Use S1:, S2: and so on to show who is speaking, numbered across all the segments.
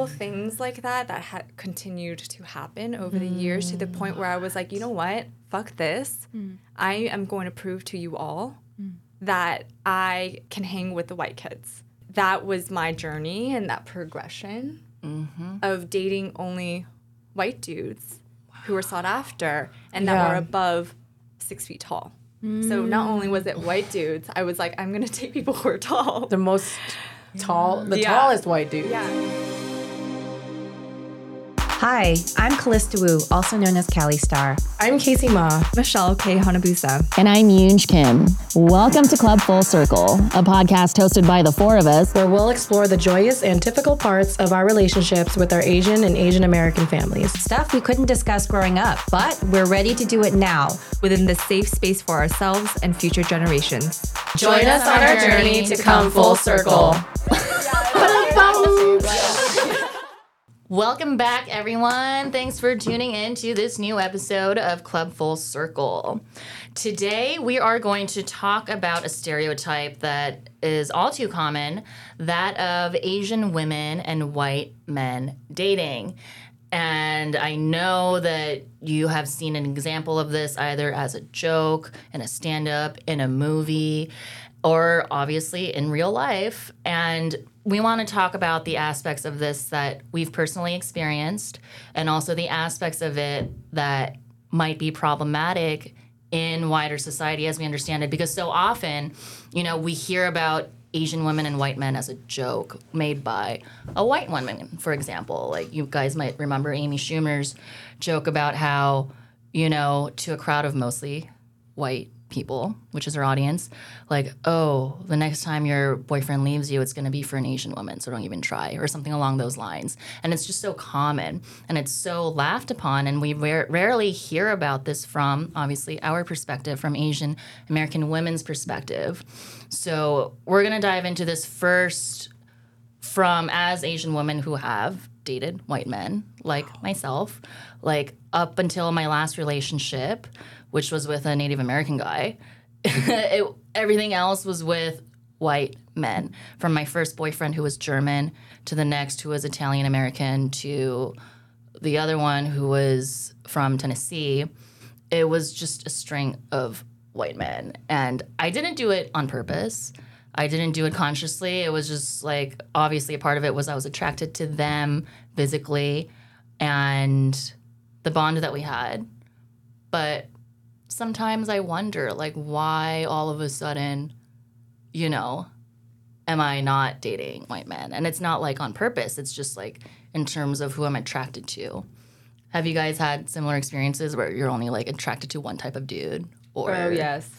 S1: little things like that that had continued to happen over the years to the mm. point where I was like, you know what? Fuck this. Mm. I am going to prove to you all mm. that I can hang with the white kids. That was my journey and that progression mm-hmm. of dating only white dudes who were sought after and that
S2: Yeah.
S1: were above six feet tall. So not only was it white dudes, I was like, I'm gonna take people who are tall.
S2: The most tall, the
S1: Yeah.
S2: tallest white dude.
S1: yeah.
S3: Hi, I'm Calista Wu, also known as Callie Star.
S2: I'm Kasey Ma.
S1: Michelle K. Hanabusa.
S4: And I'm Yoonj Kim. Welcome to Club Full Circle, a podcast hosted by the four of us.
S2: where we'll explore the joyous and typical parts of our relationships with our Asian and Asian American families.
S3: Stuff we couldn't discuss growing up, but we're ready to do it now.
S1: Within the safe space for ourselves and future generations.
S2: Join us on our journey to come full circle.
S4: Welcome back, everyone. Thanks for tuning in to this new episode of Club Full Circle. Today, we are going to talk about a stereotype that is all too common that of Asian women and white men dating. And I know that you have seen an example of this either as a joke, in a stand up, in a movie, or obviously in real life. And we want to talk about the aspects of this that we've personally experienced and also the aspects of it that might be problematic in wider society as we understand it. Because so often, you know, we hear about Asian women and white men as a joke made by a white woman, for example. Like you guys might remember Amy Schumer's joke about how, you know, to a crowd of mostly white people, which is our audience, like, oh, the next time your boyfriend leaves you, it's going to be for an Asian woman, so don't even try, or something along those lines. And it's just so common and it's so laughed upon. And we ra- rarely hear about this from, obviously, our perspective, from Asian American women's perspective. So we're going to dive into this first from as Asian women who have dated white men, like myself, like up until my last relationship, which was with a Native American guy. it, everything else was with white men. From my first boyfriend who was German to the next who was Italian American to the other one who was from Tennessee. It was just a string of white men. And I didn't do it on purpose. I didn't do it consciously. It was just like obviously a part of it was I was attracted to them physically and the bond that we had. But sometimes I wonder like why all of a sudden, you know, am I not dating white men? And it's not like on purpose. It's just like in terms of who I'm attracted to. Have you guys had similar experiences where you're only like attracted to one type of dude? Or
S1: Oh yes.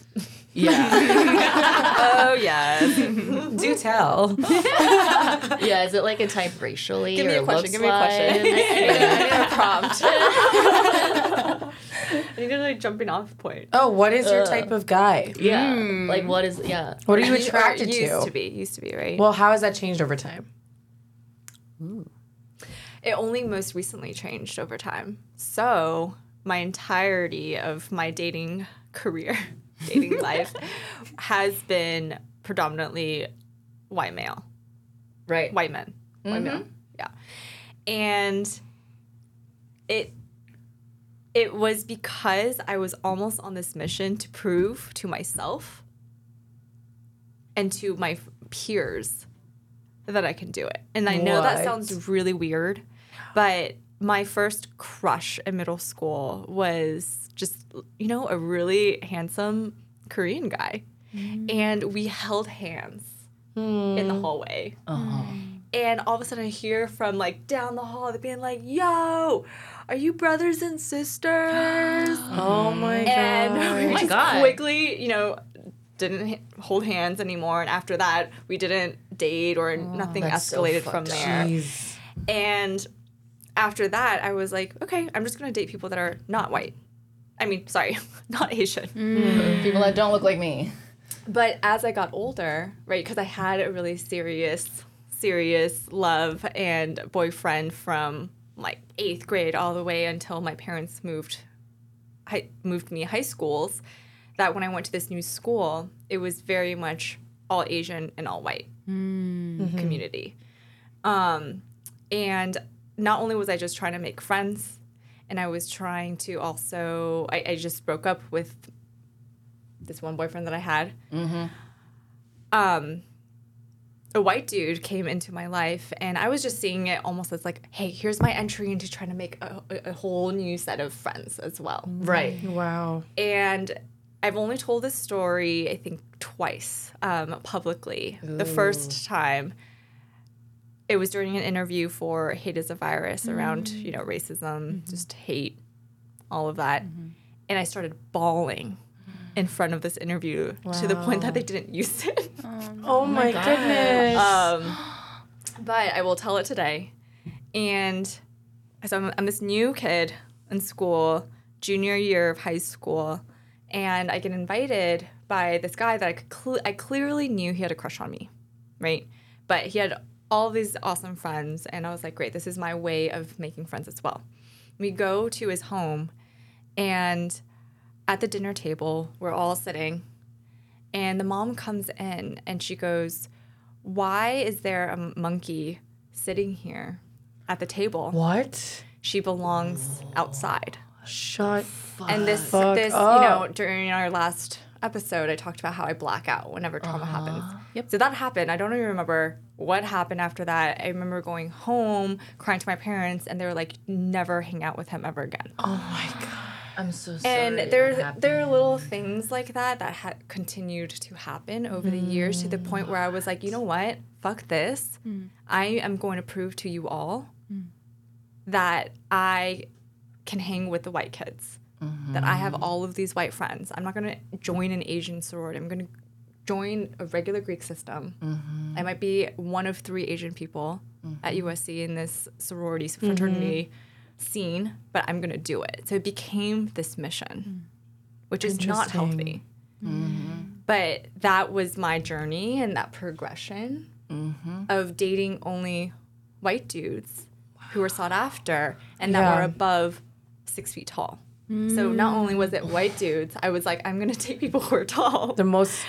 S4: yeah,
S1: Oh yes.
S2: Do tell.
S4: yeah. Is it like a type racially?
S1: Give me
S4: or
S1: a question. Give me a question. I
S4: wise?
S1: need a- I need a prompt. I need a like jumping off point.
S2: Oh, what is your uh, type of guy?
S4: yeah. Hmm. Like what is yeah?
S2: What are you attracted
S1: used
S2: to?
S1: Used to be. Used to be right.
S2: Well, how has that changed over time?
S1: It only most recently changed over time. So my entirety of my dating career, dating life, has been predominantly white male,
S4: Right.
S1: white men, white male, mm-hmm. yeah, and it it was because I was almost on this mission to prove to myself and to my peers that I can do it. And I know that sounds really weird, but my first crush in middle school was just, you know, a really handsome Korean guy. Mm. And we held hands in the hmm. hallway. Uh-huh. And all of a sudden I hear from like down the hall, they're being like, yo, are you brothers and sisters?
S2: Oh my god!
S1: and
S2: god.
S1: we oh
S4: my
S1: just
S4: God.
S1: quickly, you know, didn't hold hands anymore. And after that, we didn't date or oh, nothing
S4: that's so
S1: escalated from
S4: fucked
S1: there.
S2: Jeez.
S1: And after that, I was like, okay, I'm just gonna date people that are not white. I mean, sorry, not Asian. Mm.
S4: People that don't look like me.
S1: But as I got older, right, because I had a really serious, serious love and boyfriend from like eighth grade all the way until my parents moved, hi, moved me high schools. That when I went to this new school, it was very much all Asian and all white community. Um, And not only was I just trying to make friends, and I was trying to also, I, I just broke up with this one boyfriend that I had. Um, a white dude came into my life, and I was just seeing it almost as like, hey, here's my entry into trying to make a, a a whole new set of friends as well. Mm-hmm.
S4: Right.
S2: Wow.
S1: And I've only told this story, I think, twice um, publicly. The first time, it was during an interview for Hate is a Virus around, mm-hmm. you know, racism, mm-hmm. just hate, all of that. And I started bawling in front of this interview to the point that they didn't use it.
S2: Oh, my, goodness.
S1: Um, but I will tell it today. And so I'm, I'm this new kid in school, junior year of high school, and I get invited by this guy that I could I clearly knew he had a crush on me, right? But he had all these awesome friends, and I was like, great, this is my way of making friends as well. We go to his home, and at the dinner table, we're all sitting, and the mom comes in and she goes, Why is there a monkey sitting here at the table?
S2: what?
S1: She belongs outside.
S2: Shut. Up.
S1: And this,
S2: Fuck
S1: this, you
S2: up.
S1: know, during our last episode, I talked about how I black out whenever trauma uh-huh. happens. Yep. So that happened. I don't even remember what happened after that. I remember going home, crying to my parents, and they were like, "Never hang out with him ever again."
S2: Oh my god.
S4: I'm so sorry.
S1: and
S4: happened.
S1: there are little things like that that ha- continued to happen over the years to the point where I was like, you know mm. what? Fuck this. Mm. I am going to prove to you all mm. that I can hang with the white kids. That I have mm-hmm. all of these white friends. I'm not going to join an Asian sorority. I'm going to join a regular Greek system. Mm-hmm. I might be one of three Asian people at mm-hmm. USC in this sorority fraternity scene, but I'm going to do it. So it became this mission, hmm. which is not healthy. Mm-hmm. But that was my journey and that progression mm-hmm. of dating only white dudes who were sought after and that
S2: Yeah.
S1: were above six feet tall. So not mm. only was it white dudes, I was like, I'm going to take people who are tall.
S2: The most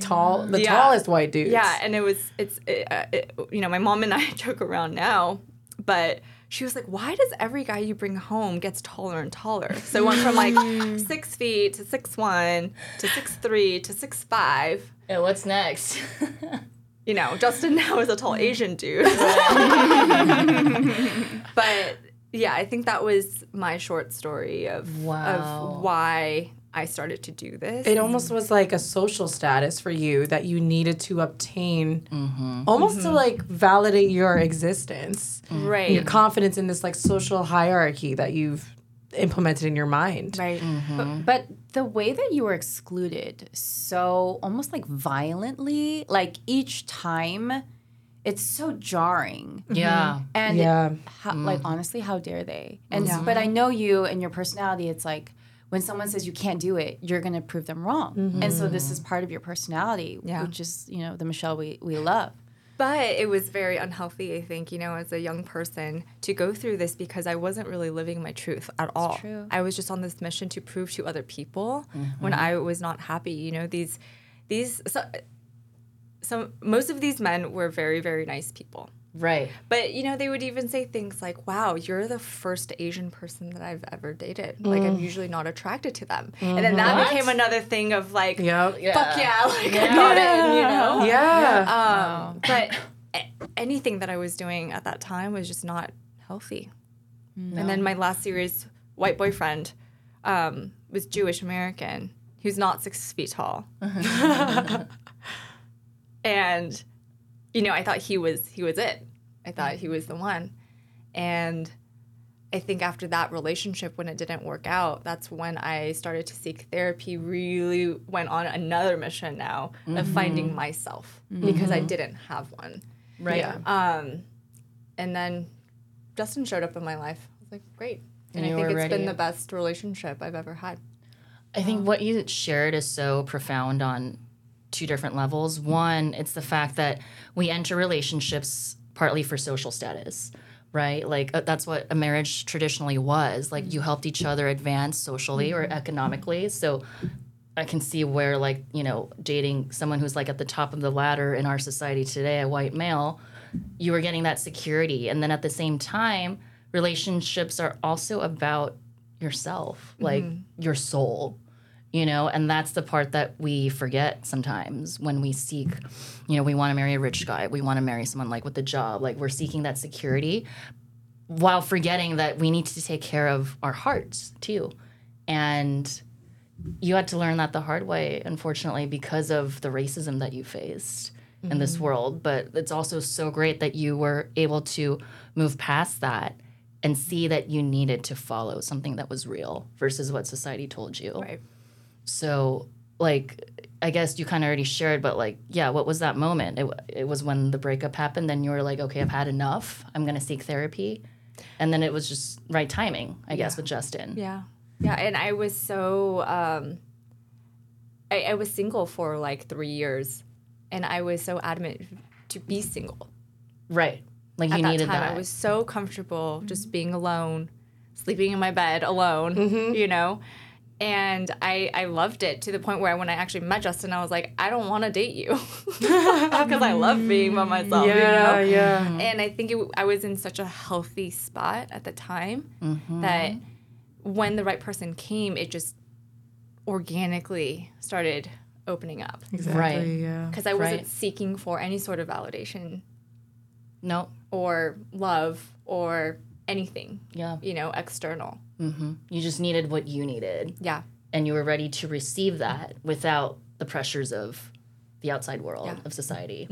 S2: tall, the
S1: Yeah.
S2: tallest white dudes.
S1: Yeah, and it was it's it, uh, it, you know my mom and I joke around now, but she was like, "Why does every guy you bring home gets taller and taller?" So it went from like six feet to six one to six three to six five.
S4: Yeah, what's next?
S1: You know, Justin now is a tall mm. Asian dude. but yeah, I think that was my short story of
S4: Wow.
S1: of why I started to do this.
S2: It almost was like a social status for you that you needed to obtain, mm-hmm. almost to mm-hmm. like validate your existence, mm-hmm.
S1: right.
S2: your confidence in this like social hierarchy that you've implemented in your mind.
S1: right.
S3: But the way that you were excluded so almost like violently, like each time, it's so jarring.
S4: yeah.
S3: And
S2: Yeah.
S3: how, like mm. honestly, how dare they? And s- but I know you and your personality. It's like when someone says you can't do it, you're gonna prove them wrong. Mm-hmm. And so this is part of your personality,
S1: Yeah.
S3: which is you know the Michelle we we love.
S1: But it was very unhealthy, I think, you know, as a young person to go through this because I wasn't really living my truth at all.
S3: true.
S1: I was just on this mission to prove to other people mm-hmm. when I was not happy. You know, these, these, so, so most of these men were very, very nice people.
S4: Right.
S1: But you know, they would even say things like, "Wow, you're the first Asian person that I've ever dated. Like, I'm usually not attracted to them." And then that
S4: What?
S1: became another thing of like,
S2: Yep.
S1: "Fuck yeah, like I got it," you know.
S2: Yeah.
S1: Um, but anything that I was doing at that time was just not healthy. And then my last series, white boyfriend um, was Jewish American, who's not six feet tall. and you know, I thought he was he was it. I thought he was the one. And I think after that relationship, when it didn't work out, that's when I started to seek therapy. Really went on another mission now of mm-hmm. finding myself mm-hmm. because I didn't have one.
S4: Right.
S2: Yeah.
S1: Um, and then Justin showed up in my life. I was like, great. And,
S4: And
S1: I think it's been the best relationship I've ever had.
S4: I think um, what you shared is so profound on two different levels. One, it's the fact that we enter relationships partly for social status, right? Like uh, that's what a marriage traditionally was. Like you helped each other advance socially or economically. So I can see where like, you know, dating someone who's like at the top of the ladder in our society today, a white male, you were getting that security. And then at the same time, relationships are also about yourself, like your soul, you know, and that's the part that we forget sometimes when we seek, you know, we want to marry a rich guy, we want to marry someone like with a job, like we're seeking that security while forgetting that we need to take care of our hearts too. And you had to learn that the hard way, unfortunately, because of the racism that you faced in this mm-hmm. world. But it's also so great that you were able to move past that and see that you needed to follow something that was real versus what society told you.
S1: Right.
S4: So, like, I guess you kind of already shared, but like, yeah, what was that moment? It, it was when the breakup happened. Then you were like, okay, I've had enough. I'm going to seek therapy. And then it was just right timing, I guess, with Justin.
S1: Yeah. Yeah. And I was so, um, I, I was single for like three years and I was so adamant to be single.
S4: Right. Like
S1: At
S4: you needed
S1: time,
S4: that.
S1: I was so comfortable just being alone, sleeping in my bed alone, you know? And I, I loved it to the point where when I actually met Justin, I was like, I don't want to date you because I love being by myself, you know?
S2: yeah.
S1: And I think it, I was in such a healthy spot at the time mm-hmm. that when the right person came, it just organically started opening up
S2: Exactly.
S4: Right.
S2: Yeah.
S1: because I wasn't
S4: Right.
S1: seeking for any sort of validation
S4: no.
S1: or love or anything,
S4: Yeah.
S1: you know, external.
S4: hmm You just needed what you needed.
S1: Yeah.
S4: And you were ready to receive that without the pressures of the outside world,
S1: Yeah.
S4: of society.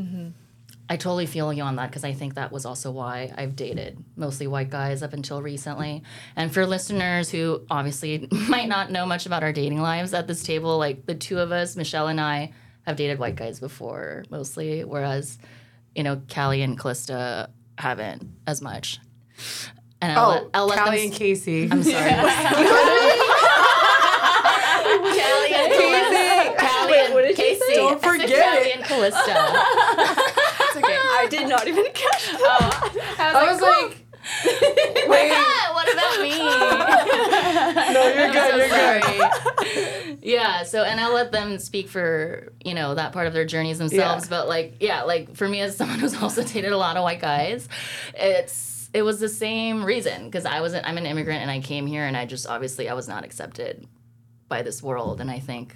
S4: I totally feel you on that because I think that was also why I've dated mostly white guys up until recently. And for listeners who obviously might not know much about our dating lives at this table, like the two of us, Michelle and I, have dated white guys before mostly, whereas, you know, Callie and Calista haven't as much. And I'll, oh, let,
S2: Oh,
S4: I'll let
S2: Callie
S4: them.
S2: and Kasey.
S4: I'm sorry. Callie and Calista. Callie and Casey.
S2: Don't forget
S4: Callie
S2: it.
S4: and Calista.
S1: It's okay. I did not even catch oh. that.
S2: I was like, wait,
S4: what about me?
S2: no, you're good,
S4: so
S2: you're good.
S4: yeah, so and I'll let them speak for, you know, that part of their journeys themselves.
S2: Yeah.
S4: But like, yeah, like for me as someone who's also dated a lot of white guys, it's it was the same reason. Because I wasn't I'm an immigrant and I came here and I just obviously I was not accepted by this world. And I think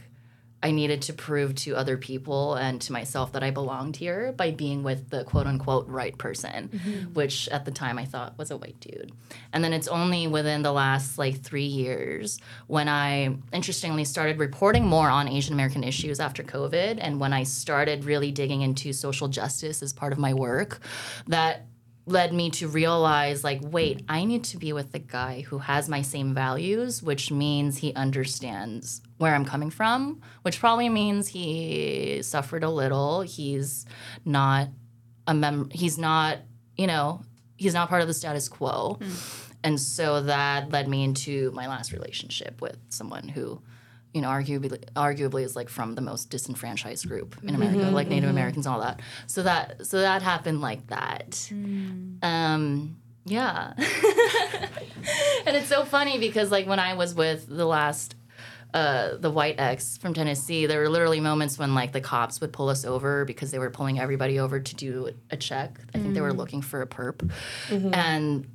S4: I needed to prove to other people and to myself that I belonged here by being with the quote unquote right person, mm-hmm. which at the time I thought was a white dude. And then it's only within the last like three years when I interestingly started reporting more on Asian American issues after COVID and when I started really digging into social justice as part of my work that led me to realize like wait i need to be with the guy who has my same values which means he understands where i'm coming from which probably means he suffered a little. He's not a mem he's not you know he's not part of the status quo. Hmm. And so that led me into my last relationship with someone who you know, arguably, arguably is like from the most disenfranchised group in mm-hmm. America, like mm-hmm. Native mm-hmm. Americans, and all that. So that, so that happened like that. Hmm. Um, yeah, and it's so funny because like when I was with the last, uh, the white ex from Tennessee, there were literally moments when like the cops would pull us over because they were pulling everybody over to do a check. I think they were looking for a perp, and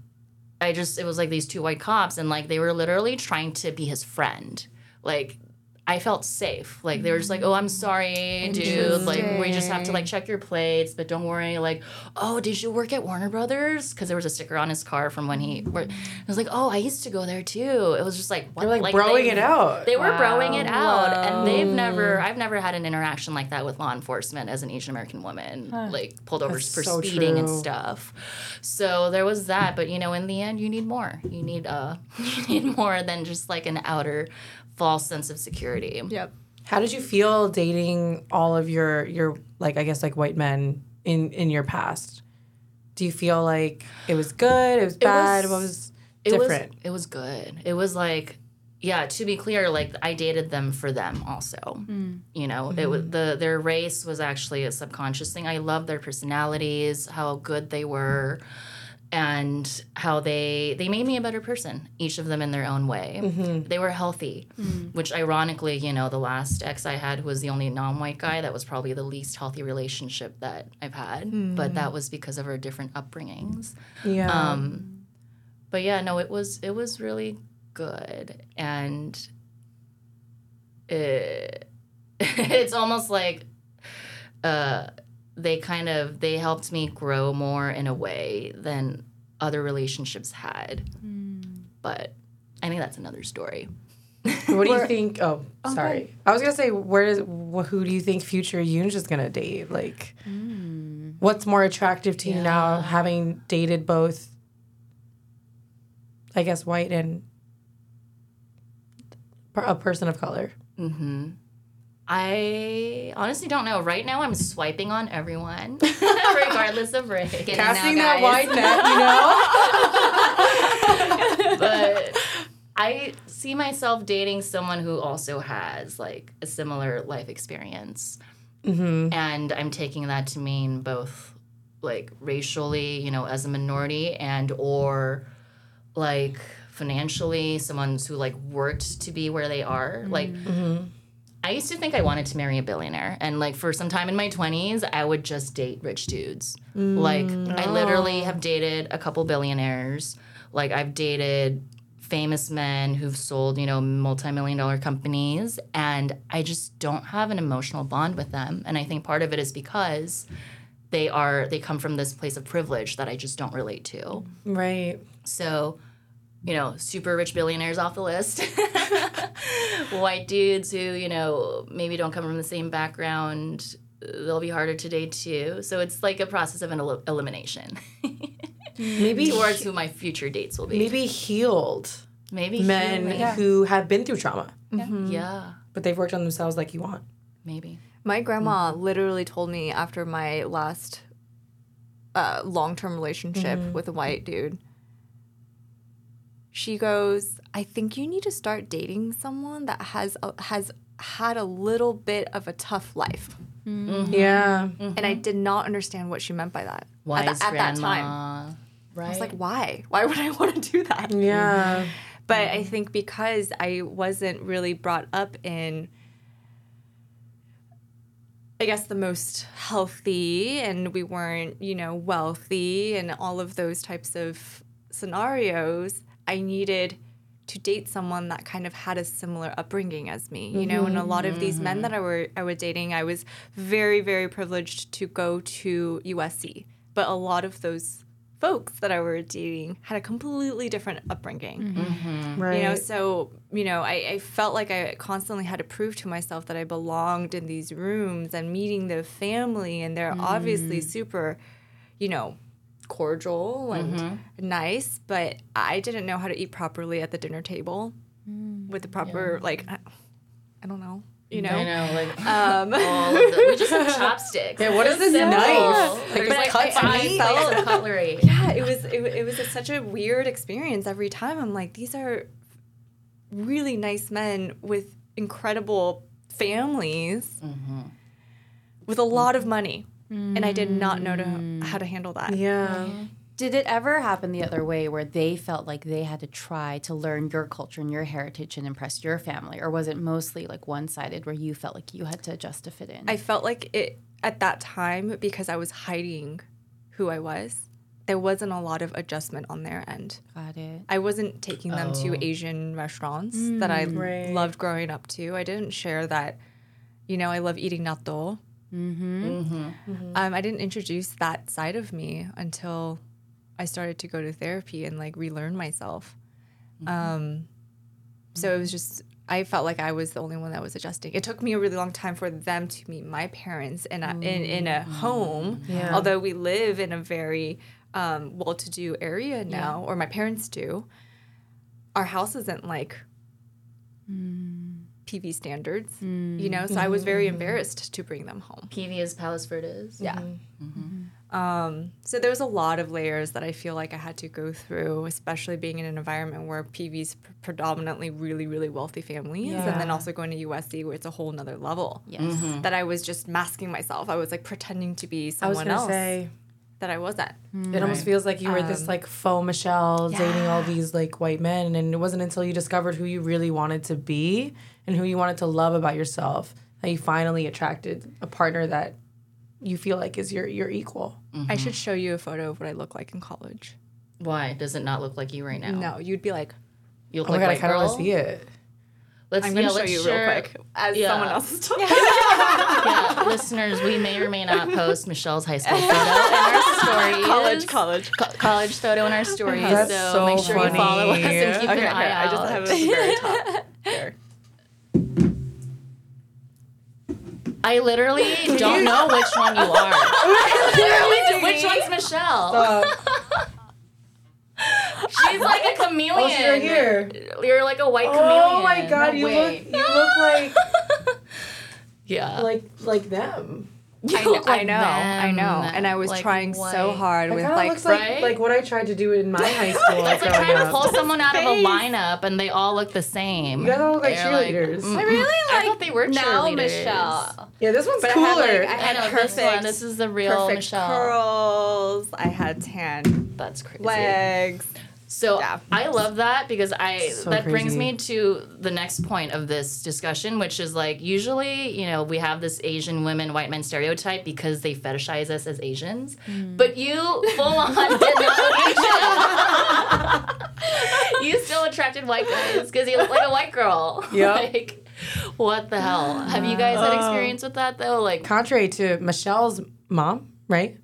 S4: I just it was like these two white cops and like they were literally trying to be his friend. Like I felt safe. Like they were just like, "Oh, I'm sorry, dude. Like we just have to like check your plates, but don't worry. Like, oh, did you work at Warner Brothers? Because there was a sticker on his car from when he. Worked. I was like, oh, I used to go there too. It was just like, what?
S2: They're like, broing
S4: they-
S2: it out.
S4: They were broing it out, and they've never. I've never had an interaction like that with law enforcement as an Asian American woman, like pulled over
S2: That's
S4: for
S2: so
S4: speeding and stuff. So there was that, but you know, in the end, you need more. You need uh, you need more than just like an outer false sense of security.
S1: Yep.
S2: How did you feel dating all of your your like I guess like white men in in your past? Do you feel like it was good? It was bad.
S4: was-
S2: what was
S4: It
S2: different?
S4: was it was good. It was like yeah, to be clear, like I dated them for them also. Hmm. You know, it hmm. was the their race was actually a subconscious thing. I loved their personalities, how good they were, and how they they made me a better person each of them in their own way. They were healthy which ironically you know the last ex i had who was the only non-white guy that was probably the least healthy relationship that i've had but that was because of our different upbringings.
S2: Yeah.
S4: um, but yeah, no, it was it was really good, and it, it's almost like uh, they kind of they helped me grow more in a way than other relationships had. Hmm. But I think that's another story.
S2: what do you think? Oh, sorry. I was gonna say, where is wh- who do you think future Yoonj's is gonna date? Like, hmm. what's more attractive to you now, having dated both? I guess white and a person of color. Mm-hmm.
S4: I honestly don't know. Right now, I'm swiping on everyone, regardless of race.
S2: Casting that wide net, you know.
S4: but I see myself dating someone who also has like a similar life experience. Mm-hmm. And I'm taking that to mean both like racially, you know, as a minority and or like financially, someone who like worked to be where they are. Like mm-hmm. I used to think I wanted to marry a billionaire. And like for some time in my 20s, I would just date rich dudes. Like I literally have dated a couple billionaires. Like I've dated famous men who've sold, you know, multi-million dollar companies and I just don't have an emotional bond with them. And I think part of it is because they are they come from this place of privilege that I just don't relate to.
S2: Right.
S4: So, you know, super rich billionaires off the list. White dudes who, you know, maybe don't come from the same background, they'll be harder to date too. So it's like a process of an el- elimination
S2: Maybe
S4: towards who my future dates will be.
S2: maybe healed
S4: Maybe
S2: men
S4: human.
S2: who have been through trauma, mm-hmm. Mm-hmm.
S4: Yeah,
S2: but they've worked on themselves like you want.
S4: maybe.
S1: My grandma literally told me after my last uh, long term relationship mm-hmm. with a white dude, she goes, I think you need to start dating someone that has a, has had a little bit of a tough life. Mm-hmm.
S2: Yeah.
S1: And I did not understand what she meant by that
S4: Wise
S1: at, the- at that time.
S4: Right.
S1: I was like, why? Why would I want to do that?
S2: Yeah.
S1: But I think because I wasn't really brought up in, I guess, the most healthy and we weren't, you know, wealthy and all of those types of scenarios, I needed to date someone that kind of had a similar upbringing as me, you know, and a lot of these men mm-hmm. that I were I was dating, I was very very privileged to go to USC, but a lot of those folks that I were dating had a completely different upbringing.
S2: Right.
S1: You know, so you know, I, I felt like I constantly had to prove to myself that I belonged in these rooms and meeting the family, and they're obviously mm. super, you know, cordial and mm-hmm. nice, but I didn't know how to eat properly at the dinner table mm, with the proper like, I, I don't know, you know.
S4: I know, like
S1: Um,
S4: all of the, we just have chopsticks.
S2: Yeah, what is this knife? Like,
S4: There's like
S2: cut
S4: five
S2: meat?
S4: plates of cutlery.
S1: yeah, it was it, it was a, such a weird experience every time. I'm like, these are really nice men with incredible families mm-hmm. with a lot of money, and I did not know to, mm. how to handle that.
S2: Yeah.
S3: Did it ever happen the other way where they felt like they had to try to learn your culture and your heritage and impress your family? Or was it mostly like one sided where you felt like you had to adjust to fit in?
S1: I felt like it at that time because I was hiding who I was. There wasn't a lot of adjustment on their end.
S3: Got it.
S1: I wasn't taking them to oh. Asian restaurants that I mm,
S2: Right.
S1: loved growing up to. I didn't share that, you know, I love eating natto. Mm-hmm. Um, I didn't introduce that side of me until I started to go to therapy and like relearn myself. Um, so it was just, I felt like I was the only one that was adjusting. It took me a really long time for them to meet my parents in a, in, in a home,
S2: Yeah.
S1: although we live in a very um, well-to-do area now, or my parents do. Our house isn't like PV standards, you mm. know. So I was very mm-hmm. embarrassed to bring them home.
S4: PV is Palos Verdes.
S1: Yeah. Mm-hmm. Mm-hmm. Um, so there was a lot of layers that I feel like I had to go through, especially being in an environment where PV's pr- predominantly really, really wealthy families, and then also going to USC where it's a whole nother level.
S3: Yes.
S1: That I was just masking myself. I was like pretending to be
S2: I was
S1: someone else
S2: say.
S1: that I wasn't.
S2: It almost feels like you were
S1: Um,
S2: this like faux Michelle dating all these like white men, and it wasn't until you discovered who you really wanted to be and who you wanted to love about yourself that you finally attracted a partner that you feel like is your your equal.
S1: I mm-hmm. should show you a photo of what I look like in college.
S4: Why does it not look like you right now?
S1: No, you'd be like,
S4: You look
S2: Oh my
S4: like
S2: god, I
S4: white
S2: kind of
S4: girl.
S2: want to see it.
S4: Let's
S1: I'm going to show you
S4: share-
S1: real quick as
S4: Yeah.
S1: someone else is talking.
S4: yeah, listeners, we may or may not post Michelle's high school photo in our stories.
S1: college, college.
S4: Co- college photo in our stories.
S2: That's
S4: so,
S2: so
S4: make sure you follow us and keep
S1: Okay,
S4: an eye
S1: out. I just have it at the very top.
S4: I literally don't know which one you are. literally, which one's Michelle?
S2: Uh,
S4: She's like a chameleon.
S2: oh, right here.
S4: You're like a white chameleon.
S2: Oh my god,
S4: No
S2: you
S4: way.
S2: look you look like
S4: Yeah.
S2: like like them.
S4: You
S1: I,
S4: look
S1: know, I
S4: like
S1: know, I know. And I was
S4: Like
S1: trying so hard
S2: It
S1: with
S2: kind
S1: like,
S2: looks like
S4: right?
S2: like what I tried to do in my high school.
S4: It's like
S2: growing
S4: trying to
S2: up.
S4: pull someone out of a lineup and they all look the same.
S2: You guys all look like
S4: They're
S2: cheerleaders.
S4: mm,
S3: I really
S4: I thought they were cheerleaders.
S3: now
S4: cheerleaders.
S3: Michelle.
S2: yeah, this one's
S1: But I
S2: cooler.
S1: had, like, I
S4: I
S1: had
S4: know this
S1: perfect,
S4: one. This is the real
S1: perfect
S4: Michelle.
S1: curls. I had tan
S4: That's crazy.
S1: legs.
S4: So
S1: Yeah.
S4: I love that because I
S2: So
S4: that brings me to the next point of this discussion, which is like usually, you know, we have this Asian women, white men stereotype because they fetishize us as Asians. Mm. But you full on did not look Asian. you still attracted white guys because you look like a white girl.
S2: Yeah.
S4: like what the hell? Have you guys had uh, experience with that though? Like
S2: Contrary to Michelle's mom, right?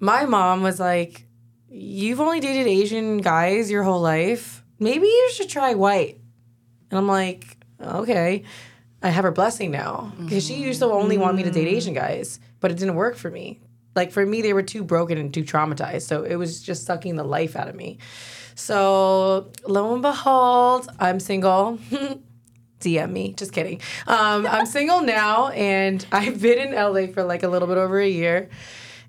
S2: My mom was like, "You've only dated Asian guys your whole life. Maybe you should try white." And I'm like, "Okay." I have her blessing now because she used to only want me to date Asian guys, but it didn't work for me. Like for me, they were too broken and too traumatized, so it was just sucking the life out of me. So lo and behold, I'm single. DM me. Just kidding. Um, I'm single now, and I've been in LA for like a little bit over a year,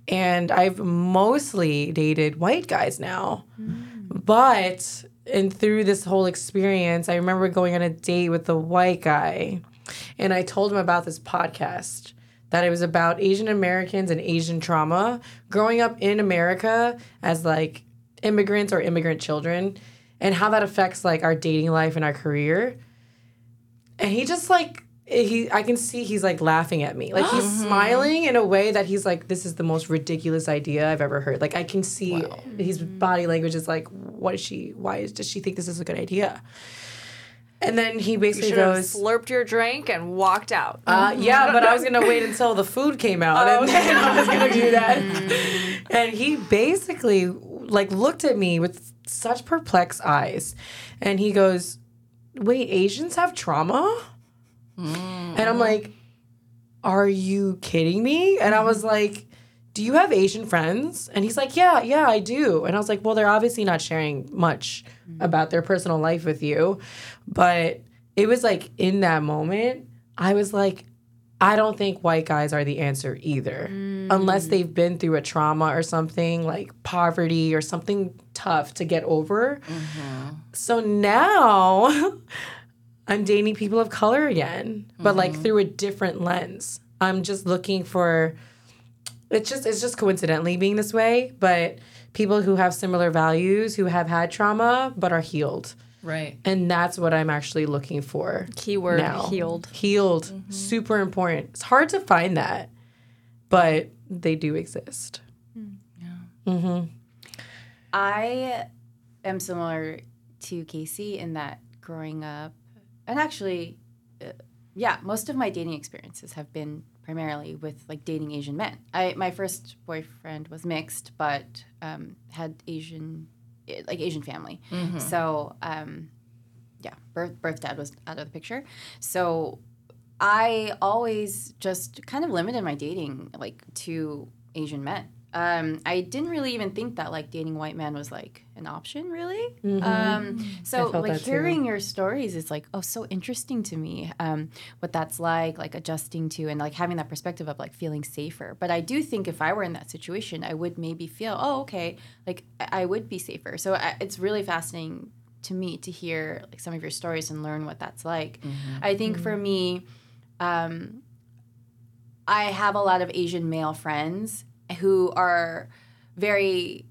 S2: and I've mostly dated white guys now. But and through this whole experience, I remember going on a date with a white guy, and I told him about this podcast that it was about Asian Americans and Asian trauma. Growing up in America as like immigrants or immigrant children, and how that affects like our dating life and our career. And he just like he I can see he's like laughing at me. Like he's smiling in a way that he's like this is the most ridiculous idea I've ever heard. Like I can see his body language is like what is she why is, does she think this is a good idea? And then he
S1: You
S2: basically
S1: have
S2: goes
S1: slurped your drink and walked out.
S2: uh, yeah, but I was gonna wait until the food came out, and then I was gonna do that. and he basically like looked at me with such perplexed eyes, and he goes, "Wait, Asians have trauma?" And I'm like, "Are you kidding me?" And I was like. Do you have Asian friends? And he's like, Yeah, yeah, I do. And I was like, Well, they're obviously not sharing much about their personal life with you. But it was like in that moment, I was like, I don't think white guys are the answer either, unless mm. they've been through a trauma or something like poverty or something tough to get over. Mm-hmm. So now I'm dating people of color again, but like mm-hmm. through a different lens. I'm just looking for it's just it's just coincidentally being this way, but people who have similar values, who have had trauma but are healed.
S4: Right.
S2: And that's what I'm actually looking for.
S1: Keyword
S2: now.
S1: healed.
S2: Healed. Mm-hmm. Super important. It's hard to find that, but they do exist. Mm, yeah. Mhm.
S3: I am similar to Kasey in that growing up, and actually, uh, yeah, most of my dating experiences have been primarily with like dating Asian men. I my first boyfriend was mixed, but um, had Asian, eh, like Asian family. So um, yeah, birth birth dad was out of the picture. So I always just kind of limited my dating like to Asian men. Um, I didn't really even think that like dating white men was like an option, really. Um, so like
S2: that too.
S3: hearing your stories is like oh so interesting to me. Um, what that's like, like adjusting to and like having that perspective of like feeling safer. But I do think if I were in that situation, I would maybe feel oh okay, like I I would be safer. So I, it's really fascinating to me to hear like some of your stories and learn what that's like. I think for me, um, I have a lot of Asian male friends, who are very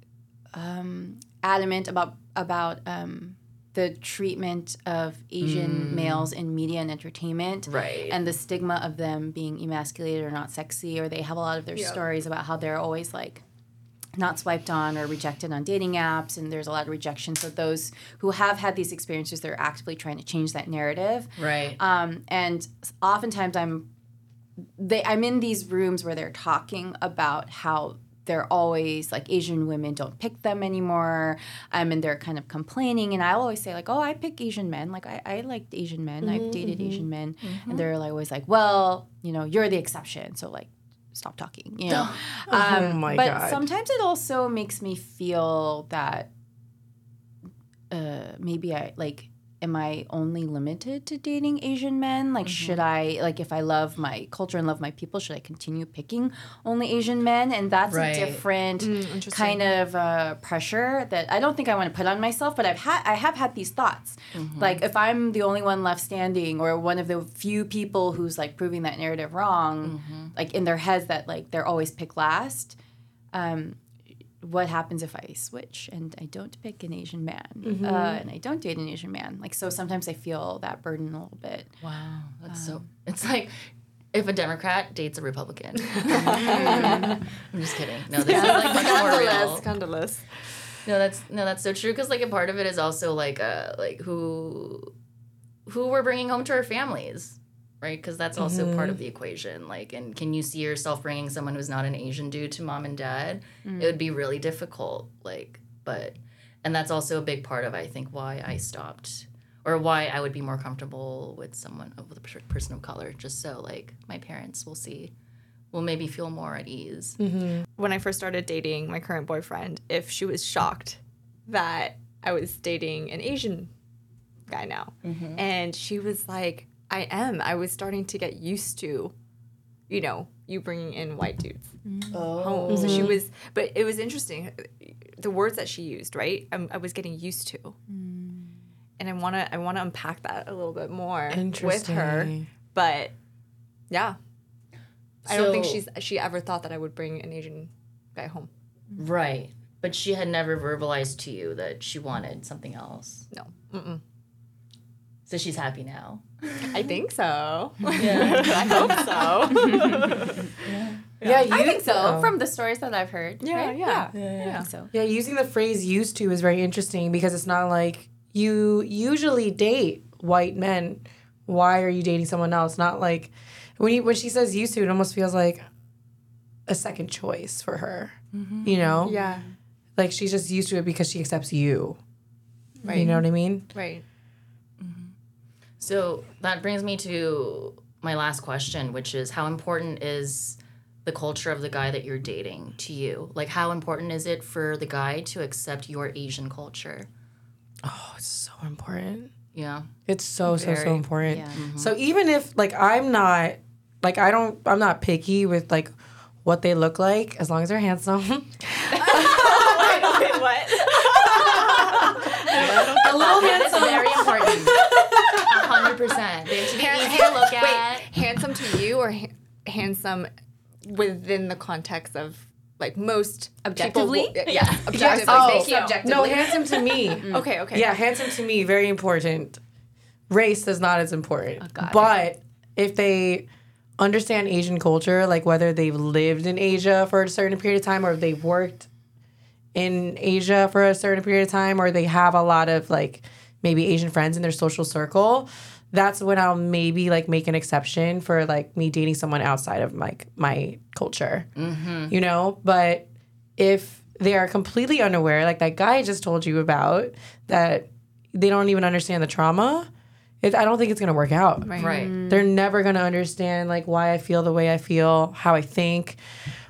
S3: um, adamant about about um, the treatment of Asian males in media and entertainment,
S4: Right.
S3: And the stigma of them being emasculated or not sexy, or they have a lot of their stories about how they're always like not swiped on or rejected on dating apps, and there's a lot of rejection. So those who have had these experiences, they're actively trying to change that narrative.
S4: right.
S3: Um, and oftentimes I'm they I'm in these rooms where they're talking about how they're always like Asian women don't pick them anymore. Um, and they're kind of complaining. And I always say like, oh, I pick Asian men. Like I, I liked Asian men. I've dated Asian men. And they're like always like, well, you know, you're the exception. So like, stop talking. You know.
S2: Oh my
S3: but
S2: God.
S3: sometimes it also makes me feel that uh, maybe I like am I only limited to dating Asian men? Like should I like if I love my culture and love my people, should I continue picking only Asian men? And that's
S4: Right.
S3: a different
S1: interesting.
S3: kind of uh, pressure that I don't think I want to put on myself, but I've had I have had these thoughts. Like if I'm the only one left standing or one of the few people who's like proving that narrative wrong, like in their heads that like they're always picked last, um, what happens if I switch and I don't pick an Asian man uh, and I don't date an Asian man? Like, so sometimes I feel that burden a little bit.
S4: Wow, that's so. It's like if a Democrat dates a Republican. I'm just kidding. No, this is like much more
S1: Scandalous,
S4: real.
S1: scandalous.
S4: No, that's no, that's so true. Because like a part of it is also like uh like who who we're bringing home to our families, right? Because that's also part of mm-hmm. the equation. Like, and can you see yourself bringing someone who's not an Asian dude to mom and dad? It would mm. be really difficult. Like, but and that's also a big part of I think why I stopped or why I would be more comfortable with someone with a person of color, just so like my parents will see, will maybe feel more at ease. Mm-hmm.
S1: when I first started dating my current boyfriend, if she was shocked that I was dating an Asian guy now. Mm-hmm. And she was like, I am. I was starting to get used to, you know, you bringing in white dudes home. So she mm-hmm. was, but it was interesting. The words that she used, right? i I was getting used to. Mm. And I want to, I want to unpack that a little bit more with her. But yeah, I don't think she's she ever thought that I would bring an Asian guy home.
S4: Right. But she had never verbalized to you that she wanted something else.
S1: No. Mm-mm.
S4: So she's happy now.
S1: I think so.
S4: Yeah.
S1: I hope so.
S2: Yeah, you
S3: I think so
S2: oh.
S3: from the stories that I've heard.
S1: Yeah,
S3: right?
S1: yeah.
S3: I think so.
S2: Yeah, using the phrase used to is very interesting because it's not like you usually date white men. Why are you dating someone else? Not like when you, when she says used to, it almost feels like a second choice for her. Mm-hmm. You know?
S1: yeah.
S2: Like she's just used to it because she accepts you.
S1: Right.
S2: You know what I mean?
S1: Right.
S4: So that brings me to my last question, which is how important is the culture of the guy that you're dating to you? Like, how important is it for the guy to accept your Asian culture?
S2: Oh, it's so important.
S4: Yeah.
S2: It's so so so important.
S3: Yeah.
S2: So even if like I'm not like I don't I'm not picky with like what they look like as long as they're handsome.
S1: Wait, what?
S2: a little
S4: That is
S2: handsome.
S4: very important. A hundred percent. They have to be easy to look at.
S1: Wait, handsome to you or ha- handsome within the context of like most
S3: Objectively?
S1: People yeah, objectively.
S2: Yes.
S1: Oh,
S3: Thank you, objectively.
S2: No, handsome to me. Mm.
S1: Okay, okay.
S2: Yeah, handsome to me, very important. Race is not as important.
S3: Oh, God.
S2: but if they understand Asian culture, like whether they've lived in Asia for a certain period of time or if they've worked in Asia for a certain period of time or they have a lot of like maybe Asian friends in their social circle, that's when I'll maybe like make an exception for like me dating someone outside of like my culture. You know, but if they are completely unaware, like that guy I just told you about, that they don't even understand the trauma, it, I don't think it's gonna work out.
S4: Right.
S2: They're never gonna understand like why I feel the way I feel, how I think.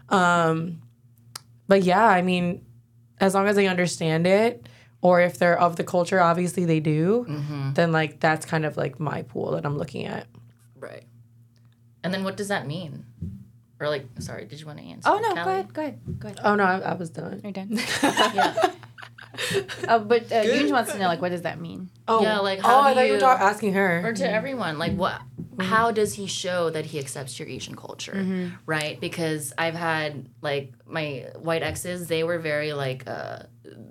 S2: Um, but yeah, I mean, as long as they understand it, or if they're of the culture, obviously they do, then like that's kind of like my pool that I'm looking at.
S4: Right. And then what does that mean? Or like, sorry, did you want to answer?
S3: Oh no, go
S4: Callie?
S3: ahead, go ahead, go ahead.
S2: Oh no, I, I was done.
S3: You're done.
S4: Yeah.
S3: uh, but uh, Yoonj wants to know, like, what does that mean?
S2: Oh
S4: Yeah, like,
S2: oh,
S4: how
S2: I
S4: do
S2: thought you were
S4: you-
S2: ta- asking her.
S4: Or to everyone, like what how does he show that he accepts your Asian culture, right? Because I've had like my white exes, they were very like, uh,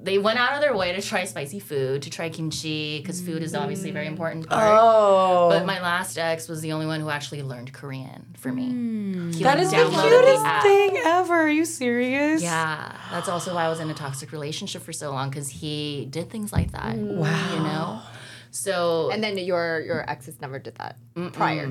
S4: they went out of their way to try spicy food, to try kimchi, because food is obviously a very mm. important part.
S2: Oh,
S4: But my last ex was the only one who actually learned Korean for me. Mm. He,
S2: that
S4: like,
S2: is the cutest
S4: app.
S2: thing ever. Are you serious?
S4: Yeah, that's also why I was in a toxic relationship for so long because he did things like that. Mm. Wow. You know? So
S1: And then your your exes never did that prior.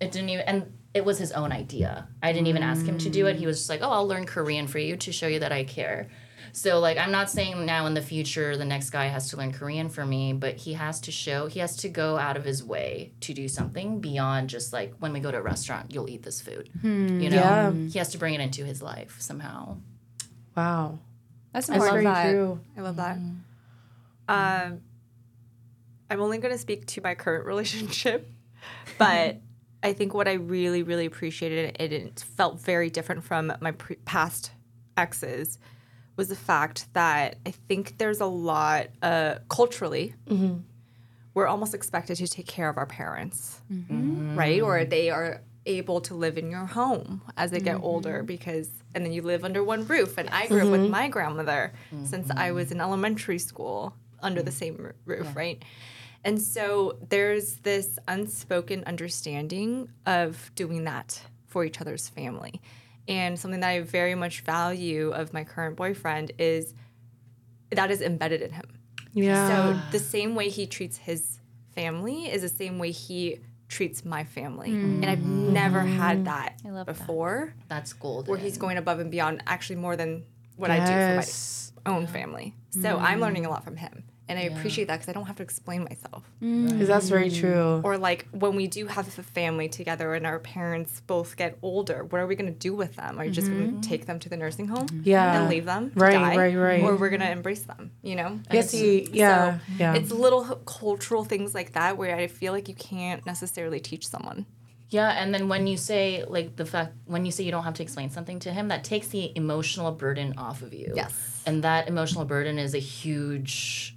S4: it didn't even, and it was his own idea. I didn't even ask him to do it. He was just like, oh, I'll learn Korean for you to show you that I care. So, like, I'm not saying now in the future the next guy has to learn Korean for me, but he has to show, he has to go out of his way to do something beyond just like when we go to a restaurant, you'll eat this food. You know?
S2: Yeah.
S4: He has to bring it into his life somehow.
S2: Wow.
S3: That's
S2: That's
S3: important.
S2: very
S1: that.
S2: true.
S1: I love that. Um, I'm only going to speak to my current relationship, but I think what I really, really appreciated, and it felt very different from my pre- past exes, was the fact that I think there's a lot uh, culturally. Mm-hmm. We're almost expected to take care of our parents, mm-hmm. right? Or they are able to live in your home as they get mm-hmm. older because, and then you live under one roof. And I grew up with my grandmother since I was in elementary school under the same r- roof, right? And so there's this unspoken understanding of doing that for each other's family. And something that I very much value of my current boyfriend is that is embedded in him.
S2: Yeah.
S1: So the same way he treats his family is the same way he treats my family. And I've mm. never had mm. that
S3: love that.
S1: before
S4: That's golden.
S1: where he's going above and beyond actually more than what I do for my own family. So I'm mm. learning a lot from him. And I appreciate that because I don't have to explain myself. Mm.
S2: Because that's very true.
S1: Or like when we do have a family together and our parents both get older, what are we going to do with them? Are you just going to mm-hmm. take them to the nursing home mm-hmm.
S2: Yeah.
S1: and leave them to
S2: Right,
S1: die?
S2: right, right.
S1: Or we're going to embrace them, you know?
S2: Yeah, see, yeah,
S1: So
S2: yeah.
S1: It's little cultural things like that where I feel like you can't necessarily teach someone.
S4: Yeah, and then when you say like the fact when you say you don't have to explain something to him, that takes the emotional burden off of you.
S1: Yes.
S4: And that emotional burden is a huge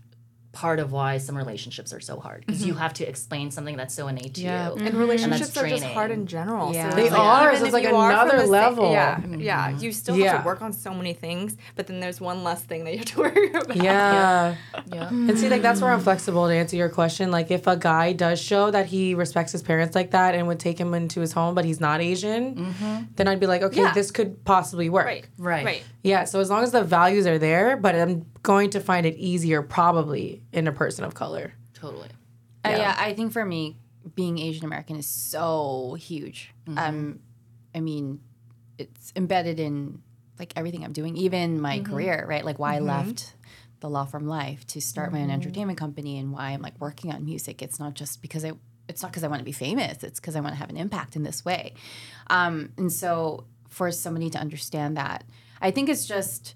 S4: part of why some relationships are so hard because you mm-hmm. have to explain something that's so innate to
S2: Yeah.
S4: you.
S1: And relationships are just hard in general.
S3: Yeah.
S1: So
S3: They
S1: like,
S2: are,
S1: even
S2: so it's like
S1: you are from
S2: another
S1: the sa-
S2: level.
S1: yeah, yeah. Mm-hmm. You still have
S2: Yeah.
S1: to work on so many things, but then there's one less thing that you have to worry about.
S2: Yeah.
S4: Yeah.
S2: And see, like that's where I'm flexible to answer your question. Like, if a guy does show that he respects his parents like that and would take him into his home, but he's not Asian, mm-hmm. then I'd be like, okay,
S1: Yeah.
S2: this could possibly work.
S1: Right.
S4: Right.
S1: Right.
S2: Yeah. So as long as the values are there, but I'm going to find it easier probably in a person of color.
S4: Totally.
S3: Uh,
S2: Yeah.
S3: yeah, I think for me, being Asian American is so huge. Um, I mean, it's embedded in like everything I'm doing, even my career, right? Like why I left the law firm life to start my own entertainment company, and why I'm like working on music. It's not just because I. It's not because I want to be famous. It's because I want to have an impact in this way. Um, and so, for somebody to understand that, I think it's just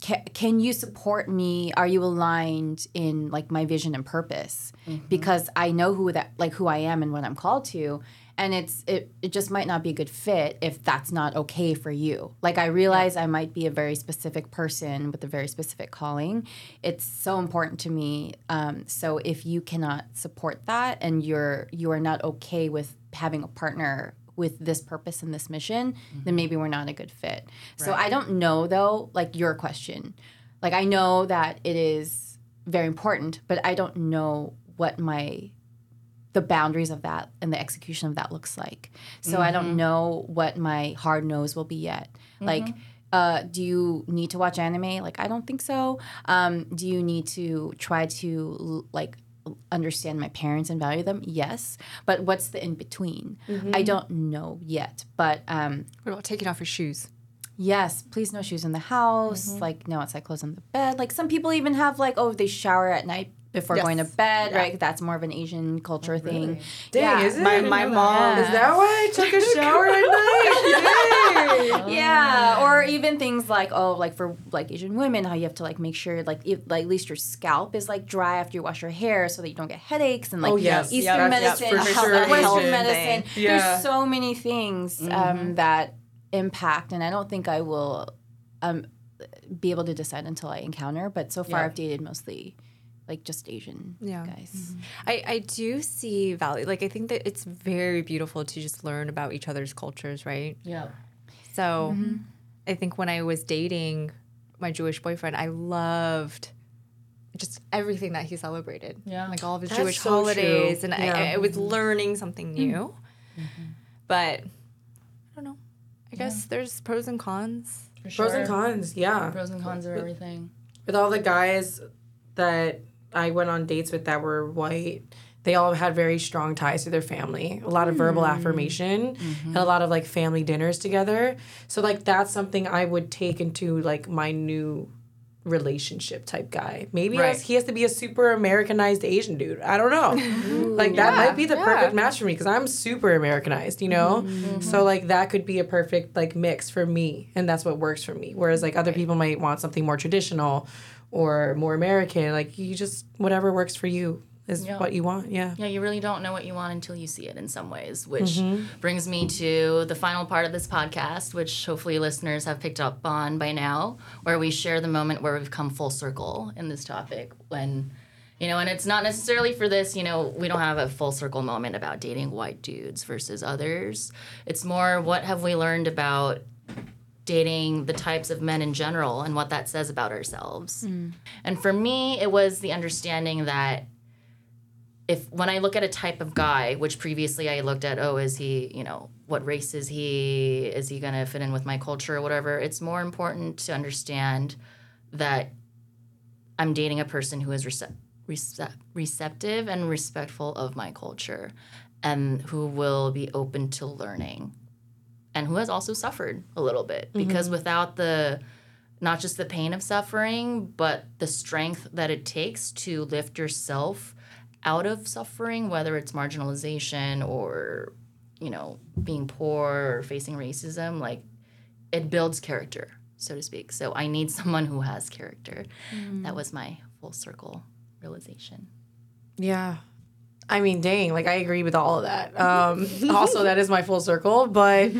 S3: can, can you support me? Are you aligned in like my vision and purpose? Because i know who that like who i am and what i'm called to and it's it, it just might not be a good fit if that's not okay for you. Like i realize i might be a very specific person with a very specific calling. It's so important to me um, so if you cannot support that and you're you are not okay with having a partner with this purpose and this mission, then maybe we're not a good fit. So I don't know though, like your question. Like I know that it is very important, but I don't know what my the boundaries of that and the execution of that looks like. So I don't know what my hard nose will be yet. Like uh, do you need to watch anime? Like, I don't think so. Um, do you need to try to like understand my parents and value them? Yes. But what's the in between? I don't know yet. But um,
S1: What about taking off your shoes?
S3: yes, please no shoes in the house. Like no outside clothes on the bed. Like some people even have like oh they shower at night before
S1: Yes.
S3: going to bed. Right. That's more of an Asian culture thing.
S2: Dang,
S3: Yeah.
S2: is it?
S1: My my
S2: know
S1: mom
S2: Is that why I took a shower at night? Yay.
S3: Yeah, or even things like oh, like for like Asian women, how you have to like make sure like if, like at least your scalp is like dry after you wash your hair, so that you don't get headaches and like
S2: Oh, yes.
S3: Eastern
S1: Yep,
S3: medicine,
S1: yep, for
S3: health-
S1: sure.
S3: Western
S1: Health
S3: medicine.
S2: Yeah.
S3: There's so many things um, that impact, and I don't think I will um, be able to decide until I encounter. But so far,
S4: Yeah.
S3: I've dated mostly like just Asian
S1: Yeah.
S3: guys. Mm-hmm.
S1: I, I do see value. Like, I think that it's very beautiful to just learn about each other's cultures, right?
S4: Yeah.
S1: So mm-hmm. I think when I was dating my Jewish boyfriend, I loved just everything that he celebrated.
S4: Yeah.
S1: Like all of his
S2: That's
S1: Jewish
S2: so
S1: holidays.
S2: true.
S1: And
S2: Yeah.
S1: I, I was learning something mm-hmm. new. But I don't know. I guess there's pros and cons.
S4: For
S2: Pros and cons, yeah.
S4: Pros and cons of everything.
S2: With all the guys that I went on dates with that were white, they all had very strong ties to their family. A lot of verbal hmm. affirmation and a mm-hmm. lot of like family dinners together. So like that's something I would take into like my new relationship type guy. Maybe he has- he has to be a super Americanized Asian dude. I don't know. like that might be the
S1: yeah.
S2: perfect match for me because I'm super Americanized, you know? Mm-hmm. So like that could be a perfect like mix for me and that's what works for me. Whereas like other people might want something more traditional or more American. Like you just whatever works for you is
S4: Yeah.
S2: what you want. Yeah.
S4: Yeah, you really don't know what you want until you see it in some ways, which mm-hmm. brings me to the final part of this podcast, which hopefully listeners have picked up on by now, where we share the moment where we've come full circle in this topic when you know, and it's not necessarily for this, you know, we don't have a full circle moment about dating white dudes versus others. It's more what have we learned about dating the types of men in general and what that says about ourselves. Hmm. And for me, it was the understanding that if when I look at a type of guy, which previously I looked at, oh, is he, you know, what race is he? Is he going to fit in with my culture or whatever? It's more important to understand that I'm dating a person who is recep- recep- receptive and respectful of my culture and who will be open to learning and who has also suffered a little bit mm-hmm. because without the not just the pain of suffering, but the strength that it takes to lift yourself out of suffering, whether it's marginalization or, you know, being poor or facing racism, like it builds character, so to speak. So I need someone who has character. That mm. was my full circle realization.
S2: Yeah. I mean, dang, like I agree with all of that. Um, also, that is my full circle, but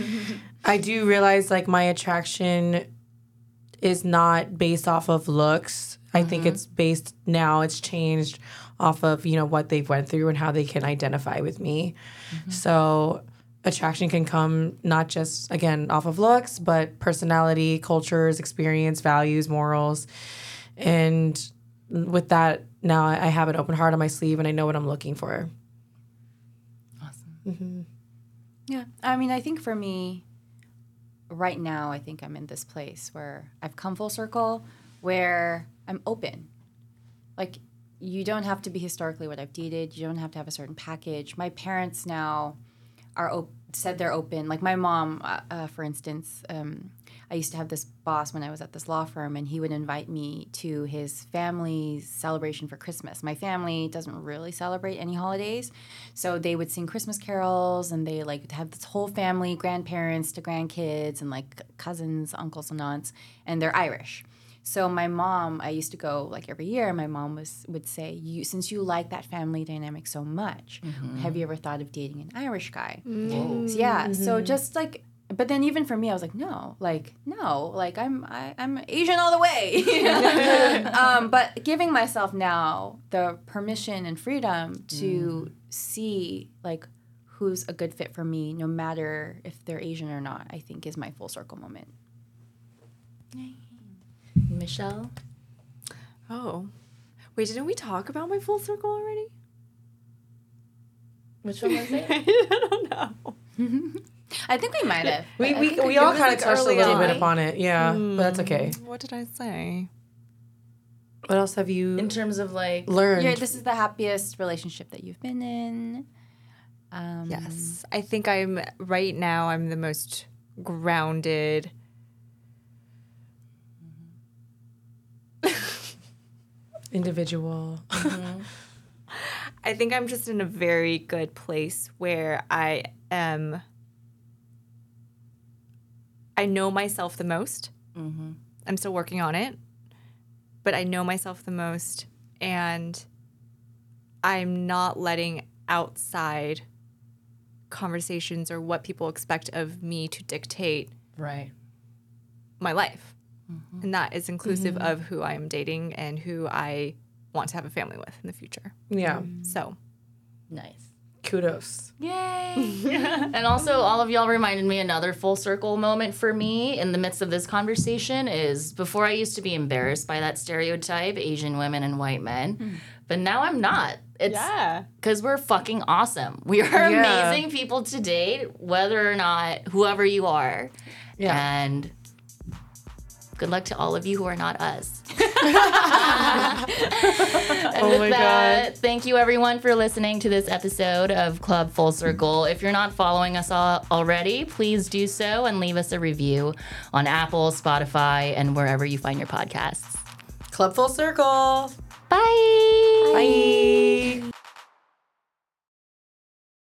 S2: I do realize like my attraction is not based off of looks. I think it's based now, it's changed off of, you know, what they've went through and how they can identify with me. So attraction can come not just again off of looks, but personality, cultures, experience, values, morals. And with that, now I have an open heart on my sleeve and I know what I'm looking for.
S4: Awesome.
S3: Yeah. I mean, I think for me, right now, I think I'm in this place where I've come full circle, where I'm open. Like, you don't have to be historically what I've dated. You don't have to have a certain package. My parents now are op- said they're open. Like my mom, uh, uh, for instance, um, I used to have this boss when I was at this law firm, and he would invite me to his family's celebration for Christmas. My family doesn't really celebrate any holidays, so they would sing Christmas carols, and they like have this whole family, grandparents to grandkids, and like cousins, uncles, and aunts, and they're Irish. So my mom, I used to go like every year. My mom was would say, "You since you like that family dynamic so much, mm-hmm. have you ever thought of dating an Irish guy?" So, yeah. So mm-hmm. just like, but then even for me, I was like, no, like no, like I'm I, I'm Asian all the way. um, but giving myself now the permission and freedom to see like who's a good fit for me, no matter if they're Asian or not, I think is my full circle moment.
S4: Michelle?
S1: Oh. Wait, didn't we talk about my full circle already?
S4: Which one was it?
S1: I don't know.
S3: I think we might have.
S2: We,
S3: I
S2: we, we all
S3: was,
S2: kind
S3: like,
S2: of touched a little
S3: on.
S2: bit upon it. Yeah, but that's okay.
S1: What did I say?
S2: What else have you
S4: In terms of like,
S2: learned?
S3: Yeah, this is the happiest relationship that you've been in. Um,
S1: Yes. I think I'm right now I'm the most grounded.
S2: Individual.
S1: I think I'm just in a very good place where I am I know myself the most. Mm-hmm. I'm still working on it, but I know myself the most and I'm not letting outside conversations or what people expect of me to dictate
S4: right.
S1: my life. Mm-hmm. And that is inclusive mm-hmm. of who I am dating and who I want to have a family with in the future.
S2: Yeah.
S1: So
S4: Nice.
S2: Kudos.
S4: Yay! and also, all of y'all reminded me another full circle moment for me in the midst of this conversation is before I used to be embarrassed by that stereotype, Asian women and white men, hmm. but now I'm not. It's
S1: yeah,
S4: because we're fucking awesome. We are
S2: Yeah.
S4: amazing people to date, whether or not whoever you are.
S2: Yeah.
S4: And good luck to all of you who are not us. and
S2: Oh
S4: with
S2: my
S4: that, thank you everyone for listening to this episode of Club Full Circle. If you're not following us all already, please do so and leave us a review on Apple, Spotify, and wherever you find your podcasts.
S2: Club Full Circle.
S4: Bye.
S2: Bye.